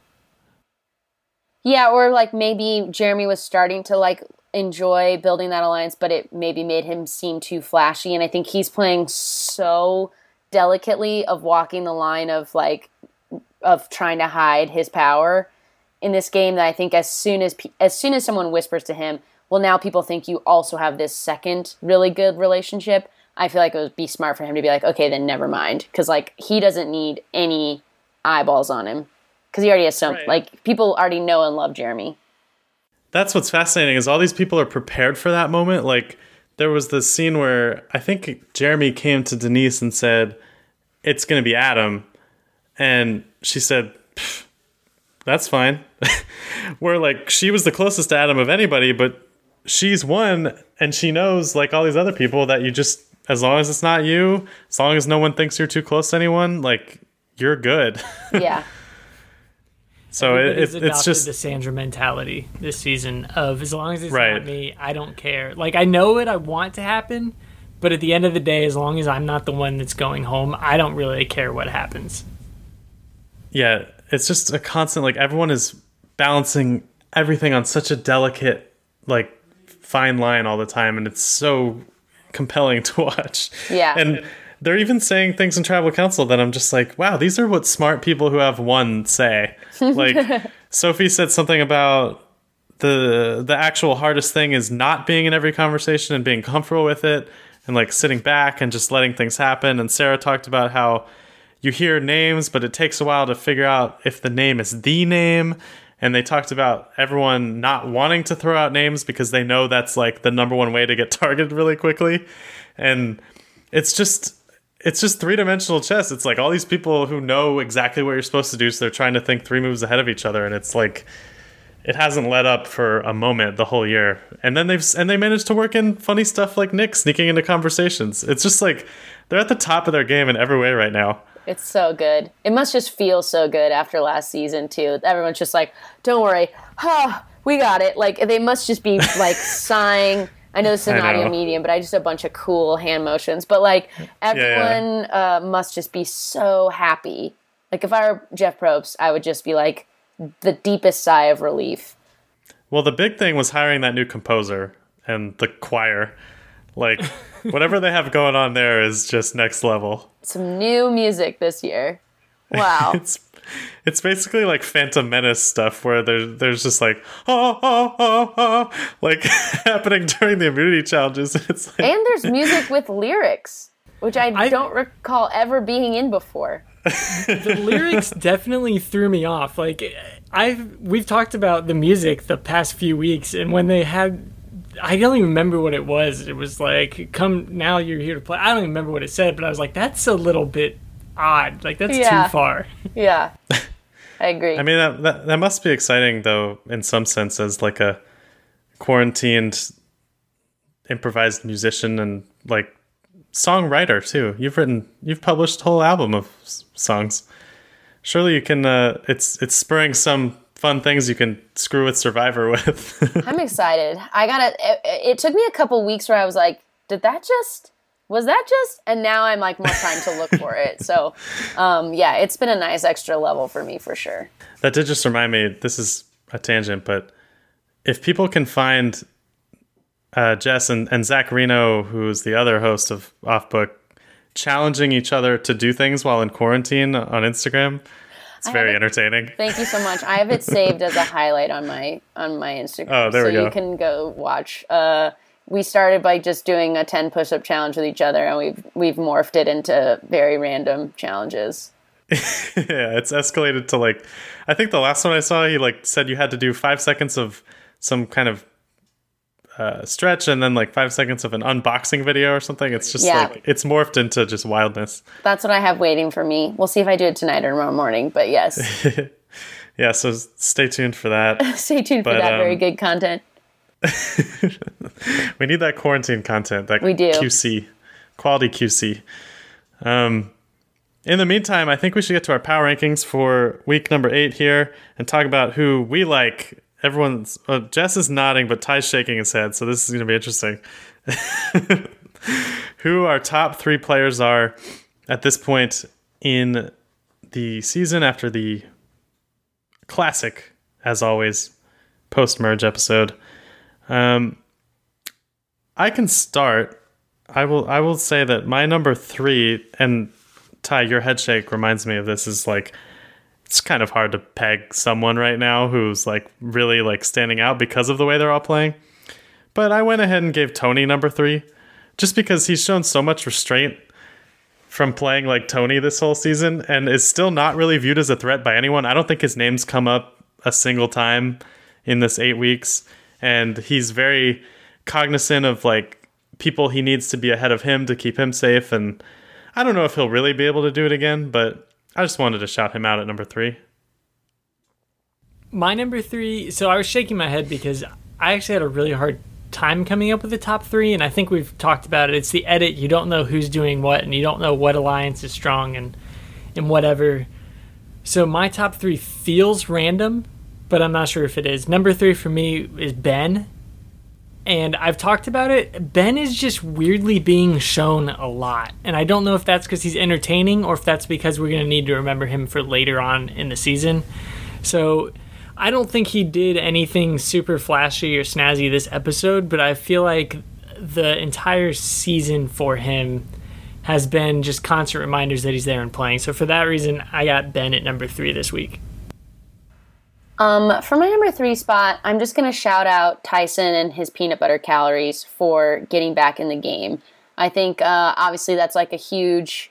Yeah, or like maybe Jeremy was starting to like enjoy building that alliance, but it maybe made him seem too flashy. And I think he's playing so delicately of walking the line of like of trying to hide his power in this game that I think as soon as as soon as someone whispers to him, well, now people think you also have this second really good relationship. I feel like it would be smart for him to be like, okay, then never mind, because like he doesn't need any eyeballs on him because he already has some Right. like people already know and love Jeremy. that's what's fascinating is all these people are prepared for that moment like there was this scene where i think jeremy came to denise and said it's going to be adam and she said "Pff, that's fine where like she was the closest to adam of anybody but she's one and she knows like all these other people that you just as long as it's not you as long as no one thinks you're too close to anyone like you're good Yeah, so it, it, it's just the Sandra mentality this season of as long as it's Right. not me, I don't care. Like I know it, I want to happen, but at the end of the day, as long as I'm not the one that's going home, I don't really care what happens. yeah, it's just a constant like everyone is balancing everything on such a delicate like fine line all the time and it's so compelling to watch. Yeah. And they're even saying things in tribal council that I'm just like, wow, these are what smart people who have one say. Like Sophie said something about the the actual hardest thing is not being in every conversation and being comfortable with it and like sitting back and just letting things happen and Sarah talked about how you hear names but it takes a while to figure out if the name is the name and they talked about everyone not wanting to throw out names because they know that's like the number one way to get targeted really quickly and it's just it's just three-dimensional chess it's like all these people who know exactly what you're supposed to do so they're trying to think three moves ahead of each other and it's like it hasn't let up for a moment the whole year. And then they've and they managed to work in funny stuff like Nick sneaking into conversations. It's just like they're at the top of their game in every way right now. It's so good. It must just feel so good after last season too. Everyone's just like, "Don't worry, huh, we got it." Like they must just be like sighing. I know this is an audio medium, but I just a bunch of cool hand motions. But like everyone Uh, must just be so happy. Like if I were Jeff Probst, I would just be like the deepest sigh of relief. Well, the big thing was hiring that new composer and the choir. Like whatever they have going on there is just next level. Some new music this year. Wow. It's it's basically like Phantom Menace stuff where there's there's just like oh oh oh oh like happening during the immunity challenges. It's like and there's music with lyrics, which I, I- don't recall ever being in before. the lyrics definitely threw me off. Like I've we've talked about the music the past few weeks, and when they had, I don't even remember what it was. It was like, "Come now, you're here to play." I don't even remember what it said, but I was like, "That's a little bit odd. Like that's Yeah. too far." Yeah, I agree. I mean that, that that must be exciting though in some sense as like a quarantined improvised musician and like songwriter too. You've written you've published a whole album of s- songs. Surely you can uh it's it's spurring some fun things you can screw with Survivor with. I'm excited. I got It, it took me a couple weeks where I was like, "Did that just? Was that just?" And now I'm like more time to look for it. So, um, yeah, it's been a nice extra level for me for sure. that did just remind me this is a tangent, but if people can find uh, Jess and, and Zach Reino, who's the other host of Off Book, challenging each other to do things while in quarantine on Instagram, it's very haven't- entertaining. Thank you so much. I have it saved as a highlight on my on my Instagram. Oh, there so we go. you can go watch. Uh, we started by just doing a 10 push-up challenge with each other and we've we've morphed it into very random challenges. yeah, it's escalated to like, I think the last one I saw, he like said you had to do five seconds of some kind of uh, stretch and then like five seconds of an unboxing video or something. It's just Yeah. like it's morphed into just wildness. That's what I have waiting for me. We'll see if I do it tonight or tomorrow morning. But yes, Yeah, so stay tuned for that. stay tuned for But, that very um, good content. we need that quarantine content, that We do. QC, quality QC. Um, in the meantime, I think we should get to our power rankings for week number eight here and talk about who we like. Everyone's uh, Jess is nodding, but Ty's shaking his head, so this is going to be interesting. who our top three players are at this point in the season after the classic, as always, post merge episode. Um, I can start. I will. I will say that my number three, and Ty, your head shake reminds me of this. Is like it's kind of hard to peg someone right now who's like really like standing out because of the way they're all playing. But I went ahead and gave Tony number three, just because he's shown so much restraint from playing like Tony this whole season, and is still not really viewed as a threat by anyone. I don't think his name's come up a single time in this eight weeks, and he's very cognizant of like people he needs to be ahead of him to keep him safe. And I don't know if he'll really be able to do it again, but I just wanted to shout him out at number three. My number three. So I was shaking my head because I actually had a really hard time coming up with the top three, and I think we've talked about it. It's the edit. You don't know who's doing what, and you don't know what alliance is strong and and whatever. So my top three feels random, but I'm not sure if it is. Number three for me is Ben. And I've talked about it. Ben is just weirdly being shown a lot. And I don't know if that's because he's entertaining or if that's because we're going to need to remember him for later on in the season. So I don't think he did anything super flashy or snazzy this episode, but I feel like the entire season for him has been just constant reminders that he's there and playing. So for that reason, I got Ben at number three this week. Um, for my number three spot, I'm just going to shout out Tyson and his peanut butter calories for getting back in the game. I think uh, obviously that's like a huge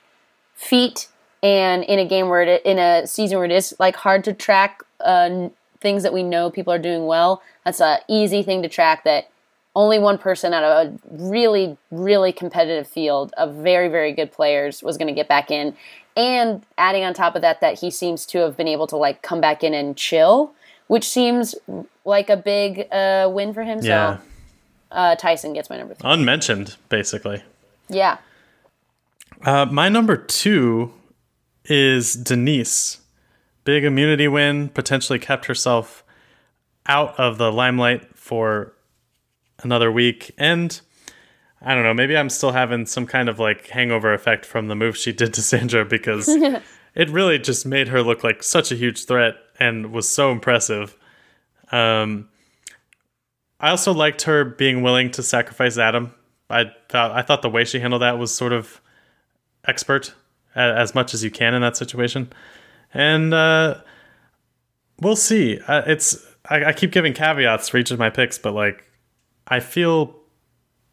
feat, and in a game where it, in a season where it is like hard to track uh, things that we know people are doing well, that's a easy thing to track. That only one person out of a really really competitive field of very very good players was going to get back in and adding on top of that that he seems to have been able to like come back in and chill which seems like a big uh, win for him Yeah. so uh, tyson gets my number three Unmentioned, basically. yeah Uh, my number two is Denise. Big immunity win, potentially kept herself out of the limelight for another week. And I don't know, maybe I'm still having some kind of like hangover effect from the move she did to Sandra because it really just made her look like such a huge threat and was so impressive. Um, I also liked her being willing to sacrifice Adam. I thought I thought the way she handled that was sort of expert as much as you can in that situation, and uh, we'll see. Uh, it's I, I keep giving caveats for each of my picks, but like I feel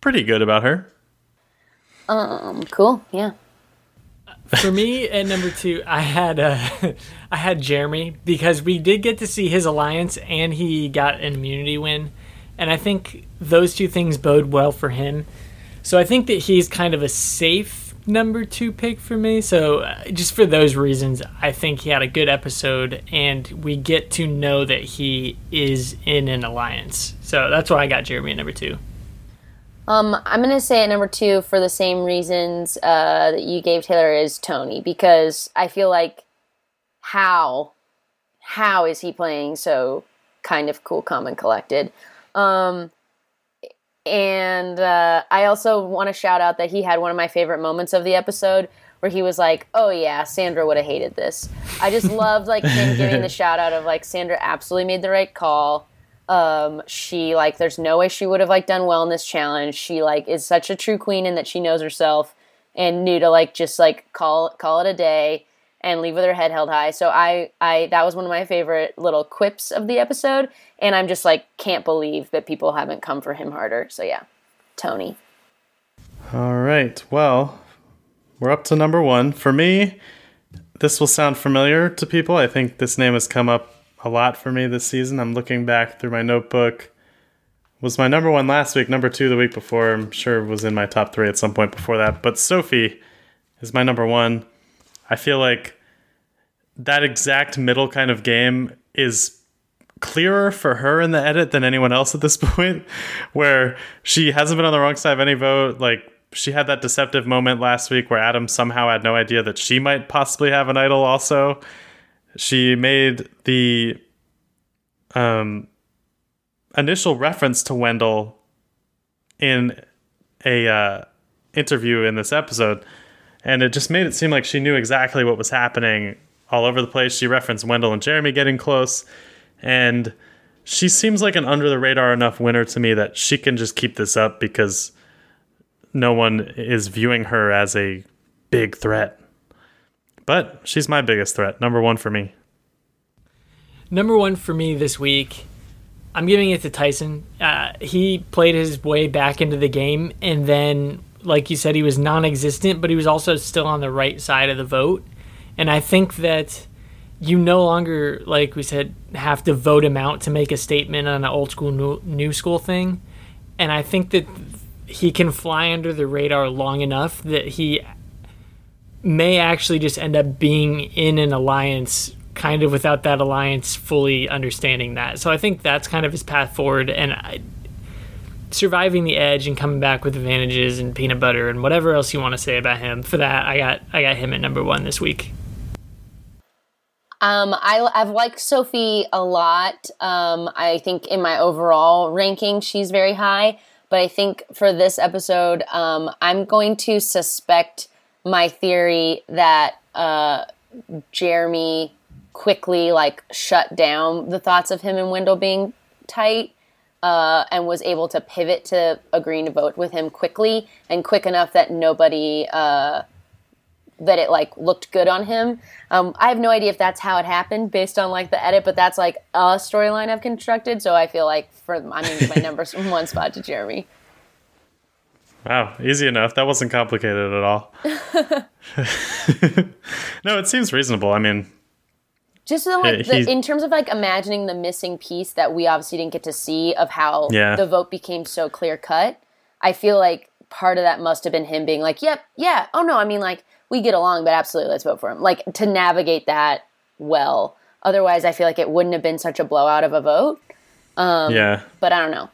pretty good about her. um, cool yeah For me at number two, I had uh, I had Jeremy because we did get to see his alliance and he got an immunity win, and I think those two things bode well for him. So I think that he's kind of a safe number two pick for me. So uh, just for those reasons, I think he had a good episode, and we get to know that he is in an alliance. So that's why I got Jeremy at number two. Um, I'm gonna say at number two for the same reasons uh, that you gave Taylor is Tony because I feel like how how is he playing so kind of cool, calm, and collected. Um, and uh, I also want to shout out that he had one of my favorite moments of the episode where he was like, "Oh yeah, Sandra would have hated this." I just loved like him giving the shout out of like Sandra absolutely made the right call um she like there's no way she would have like done well in this challenge she like is such a true queen in that she knows herself and knew to like just like call call it a day and leave with her head held high so i i that was one of my favorite little quips of the episode and i'm just like can't believe that people haven't come for him harder so yeah tony All right. Well, we're up to number one. For me, this will sound familiar to people. I think this name has come up a lot for me this season. I'm looking back through my notebook. was my number one last week, number two the week before. I'm sure was in my top three at some point before that. But Sophie is my number one. I feel like that exact middle kind of game is clearer for her in the edit than anyone else at this point, where she hasn't been on the wrong side of any vote. Like she had that deceptive moment last week where Adam somehow had no idea that she might possibly have an idol also. She made the um, initial reference to Wendell in a uh, interview in this episode, and it just made it seem like she knew exactly what was happening all over the place. She referenced Wendell and Jeremy getting close, and she seems like an under the radar enough winner to me that she can just keep this up because no one is viewing her as a big threat. But she's my biggest threat, number one for me. Number one for me this week, I'm giving it to Tyson. Uh, he played his way back into the game, and then, like you said, he was non existent, but he was also still on the right side of the vote. And I think that you no longer, like we said, have to vote him out to make a statement on an old school, new, new school thing. And I think that he can fly under the radar long enough that he may actually just end up being in an alliance kind of without that alliance fully understanding that. So I think that's kind of his path forward and I, surviving the edge and coming back with advantages and peanut butter and whatever else you want to say about him. For that, I got I got him at number 1 this week. Um, I, I've liked Sophie a lot. Um, I think in my overall ranking, she's very high. But I think for this episode, um, I'm going to suspect my theory that uh, Jeremy quickly like shut down the thoughts of him and Wendell being tight uh, and was able to pivot to agreeing to vote with him quickly and quick enough that nobody uh, that it like looked good on him. Um, I have no idea if that's how it happened based on like the edit, but that's like a storyline I've constructed. So I feel like for I'm gonna give my number one spot to Jeremy. Wow, easy enough. That wasn't complicated at all. no, it seems reasonable. I mean, just so like the, in terms of like imagining the missing piece that we obviously didn't get to see of how yeah. the vote became so clear cut. I feel like part of that must have been him being like, "Yep, yeah, oh no, I mean like we get along, but absolutely, let's vote for him." Like to navigate that well. Otherwise, I feel like it wouldn't have been such a blowout of a vote. Um, yeah, but I don't know.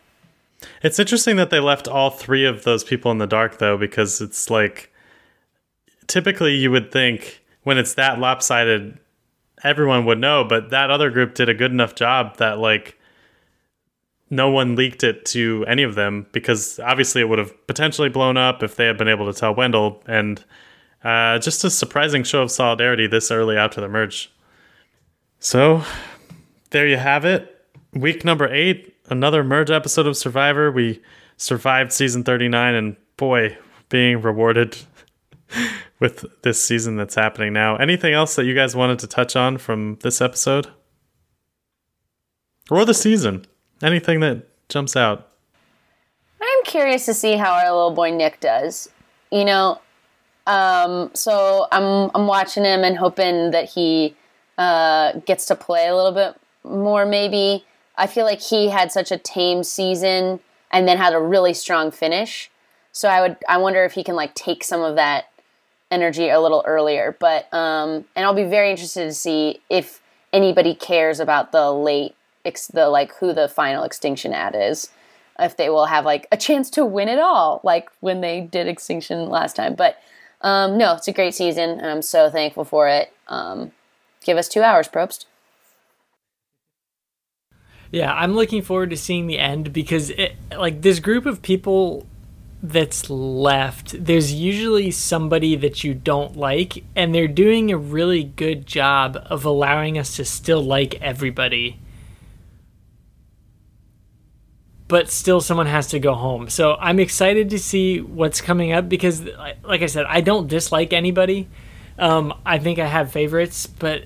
It's interesting that they left all three of those people in the dark, though, because it's like typically you would think when it's that lopsided, everyone would know, but that other group did a good enough job that like no one leaked it to any of them because obviously it would have potentially blown up if they had been able to tell Wendell. And uh, just a surprising show of solidarity this early after the merge. So there you have it. Week number eight another merge episode of Survivor. We survived season 39, and boy, being rewarded with this season that's happening now. Anything else that you guys wanted to touch on from this episode? Or the season? Anything that jumps out? I'm curious to see how our little boy Nick does. You know, um, so I'm I'm watching him and hoping that he uh, gets to play a little bit more, maybe. I feel like he had such a tame season and then had a really strong finish. So I would I wonder if he can like take some of that energy a little earlier. But um and I'll be very interested to see if anybody cares about the late ex- the like who the final extinction ad is. If they will have like a chance to win it all, like when they did extinction last time. But um, no, it's a great season, and I'm so thankful for it. Um, give us two hours, Probst. Yeah, I'm looking forward to seeing the end because it, like this group of people that's left, there's usually somebody that you don't like and they're doing a really good job of allowing us to still like everybody. But still someone has to go home. So I'm excited to see what's coming up because like I said, I don't dislike anybody. Um, I think I have favorites, but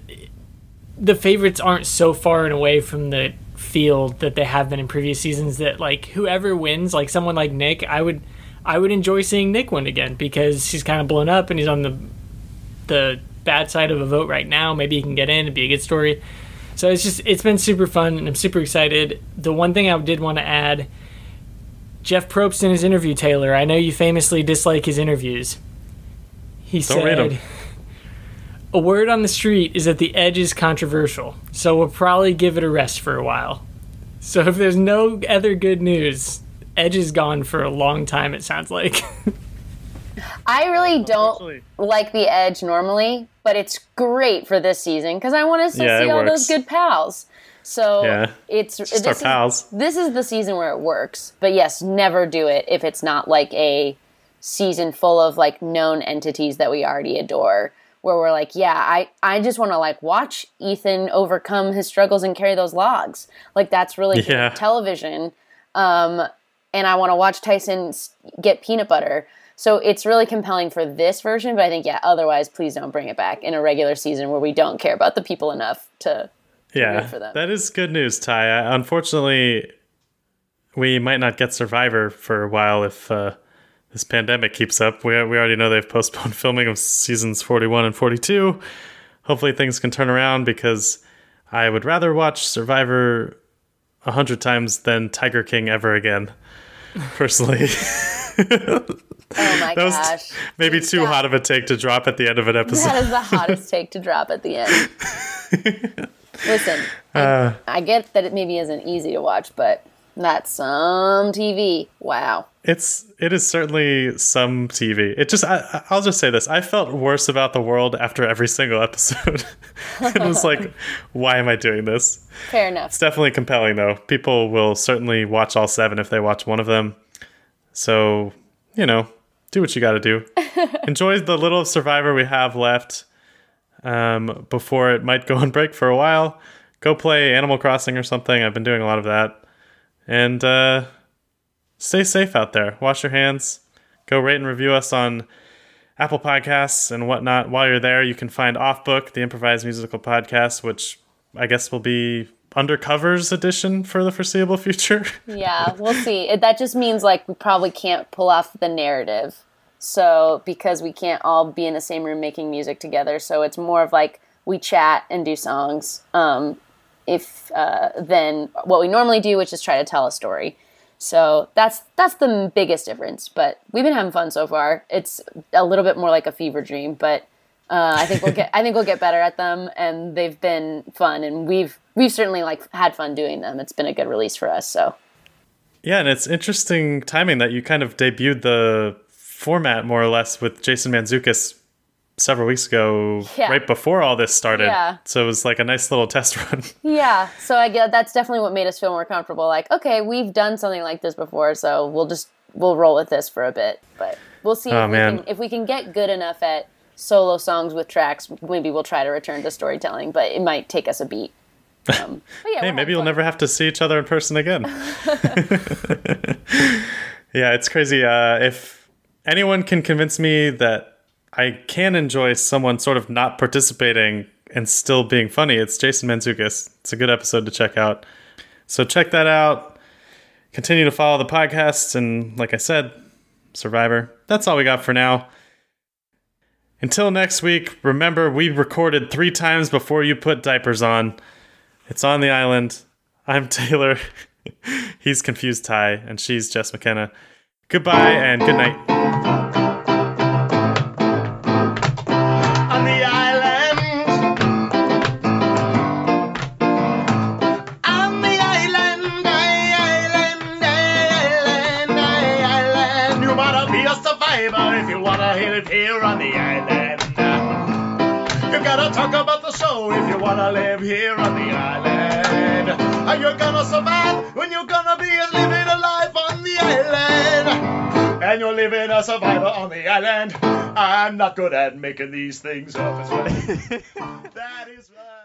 the favorites aren't so far and away from the field that they have been in previous seasons that like whoever wins like someone like nick i would i would enjoy seeing nick win again because he's kind of blown up and he's on the the bad side of a vote right now maybe he can get in and be a good story so it's just it's been super fun and i'm super excited the one thing i did want to add Jeff Probst in his interview, Taylor. I know you famously dislike his interviews. He Don't said, "A word on the street is that the edge is controversial, so we'll probably give it a rest for a while. So if there's no other good news, Edge is gone for a long time. It sounds like." I really don't like the Edge normally, but it's great for this season because I want to Yeah, see all works. those good pals. So Yeah. it's Just this our is- this is the season where it works. But yes, never do it if it's not like a season full of like known entities that we already adore. Where we're like, yeah, I, I just want to like watch Ethan overcome his struggles and carry those logs. Like that's really good Yeah. television. Um, and I want to watch Tyson get peanut butter. So it's really compelling for this version, but I think yeah, otherwise please don't bring it back in a regular season where we don't care about the people enough to Yeah, for them. that is good news, Ty. Unfortunately, we might not get Survivor for a while if uh, this pandemic keeps up. We, we already know they've postponed filming of seasons 41 and 42. Hopefully, things can turn around because I would rather watch Survivor a hundred times than Tiger King ever again. Personally, Oh my that was gosh. maybe too Stop. hot of a take to drop at the end of an episode. That is the hottest take to drop at the end. Listen, Uh, I, I get that it maybe isn't easy to watch, but that's some TV. Wow. It's it is certainly some TV. It just I, I'll just say this: I felt worse about the world after every single episode. it was like, why am I doing this? Fair enough. It's definitely compelling, though. People will certainly watch all seven if they watch one of them. So you know, do what you got to do. Enjoy the little Survivor we have left um, before it might go on break for a while. Go play Animal Crossing or something. I've been doing a lot of that, and. uh stay safe out there. Wash your hands. Go rate and review us on Apple Podcasts and whatnot. While you're there, you can find Off Book, the improvised musical podcast, which I guess will be Undercovers edition for the foreseeable future. Yeah, we'll see. That just means like we probably can't pull off the narrative. So because we can't all be in the same room making music together, so it's more of like we chat and do songs. Um, if uh, than what we normally do, which is try to tell a story. So that's that's the biggest difference. But we've been having fun so far. It's a little bit more like a fever dream, but uh, I think we'll get I think we'll get better at them, and they've been fun, and we've we've certainly like had fun doing them. It's been a good release for us. So yeah, and it's interesting timing that you kind of debuted the format more or less with Jason Mantzoukas several weeks ago, Yeah. right before all this started. Yeah. So it was like a nice little test run. Yeah, so I get that's definitely what made us feel more comfortable. Like, okay, we've done something like this before, so we'll just we'll roll with this for a bit. But we'll see Oh, if we can if we can get good enough at solo songs with tracks. Maybe we'll try to return to storytelling, but it might take us a beat. Um, yeah, Hey, maybe you'll never have to see each other in person again. yeah, it's crazy. Uh, if anyone can convince me that I can enjoy someone sort of not participating and still being funny, it's Jason Mantzoukas. It's a good episode to check out. So check that out. Continue to follow the podcast. And like I said, Survivor. That's all we got for now. Until next week, remember we recorded three times before you put diapers on. It's on the island. I'm Taylor. He's confused Ty, and she's Jess McKenna. Goodbye and good night. Talk about the show if you wanna live here on the island. Are you gonna survive when you're gonna be living a life on the island? And you're living a survivor on the island. I'm not good at making these things up. That is. Uh,